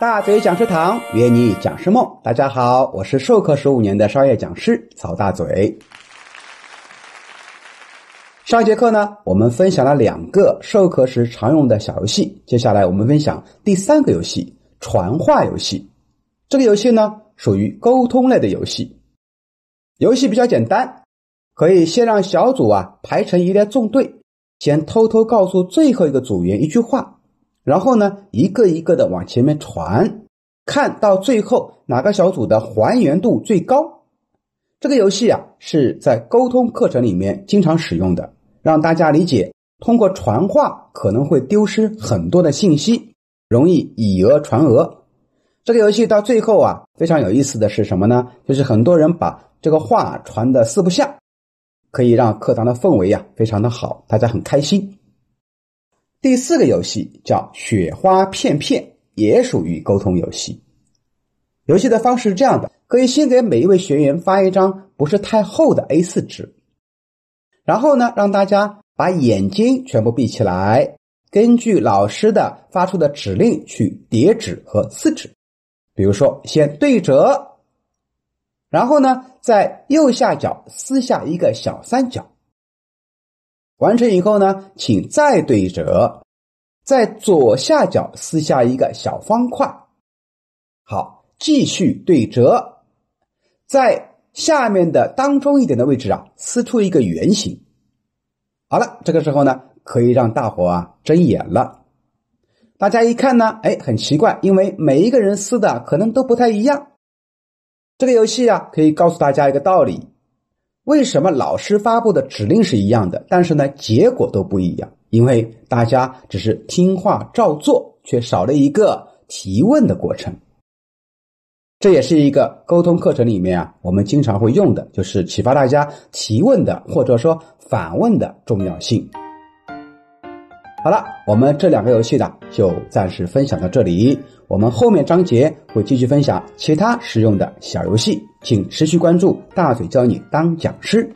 大嘴讲师堂约你讲师梦，大家好，我是授课十五年的商业讲师曹大嘴。上节课呢，我们分享了两个授课时常用的小游戏，接下来我们分享第三个游戏——传话游戏。这个游戏呢，属于沟通类的游戏。游戏比较简单，可以先让小组啊排成一列纵队，先偷偷告诉最后一个组员一句话。然后呢，一个一个的往前面传，看到最后哪个小组的还原度最高。这个游戏啊是在沟通课程里面经常使用的，让大家理解通过传话可能会丢失很多的信息，容易以讹传讹。这个游戏到最后啊，非常有意思的是什么呢？就是很多人把这个话传的四不像，可以让课堂的氛围啊非常的好，大家很开心。第四个游戏叫雪花片片，也属于沟通游戏。游戏的方式是这样的：可以先给每一位学员发一张不是太厚的 A4 纸，然后呢，让大家把眼睛全部闭起来，根据老师的发出的指令去叠纸和撕纸。比如说，先对折，然后呢，在右下角撕下一个小三角。完成以后呢，请再对折，在左下角撕下一个小方块。好，继续对折，在下面的当中一点的位置啊，撕出一个圆形。好了，这个时候呢，可以让大伙啊睁眼了。大家一看呢，哎，很奇怪，因为每一个人撕的可能都不太一样。这个游戏啊，可以告诉大家一个道理。为什么老师发布的指令是一样的，但是呢结果都不一样？因为大家只是听话照做，却少了一个提问的过程。这也是一个沟通课程里面啊，我们经常会用的，就是启发大家提问的或者说反问的重要性。好了，我们这两个游戏呢，就暂时分享到这里。我们后面章节会继续分享其他实用的小游戏，请持续关注大嘴教你当讲师。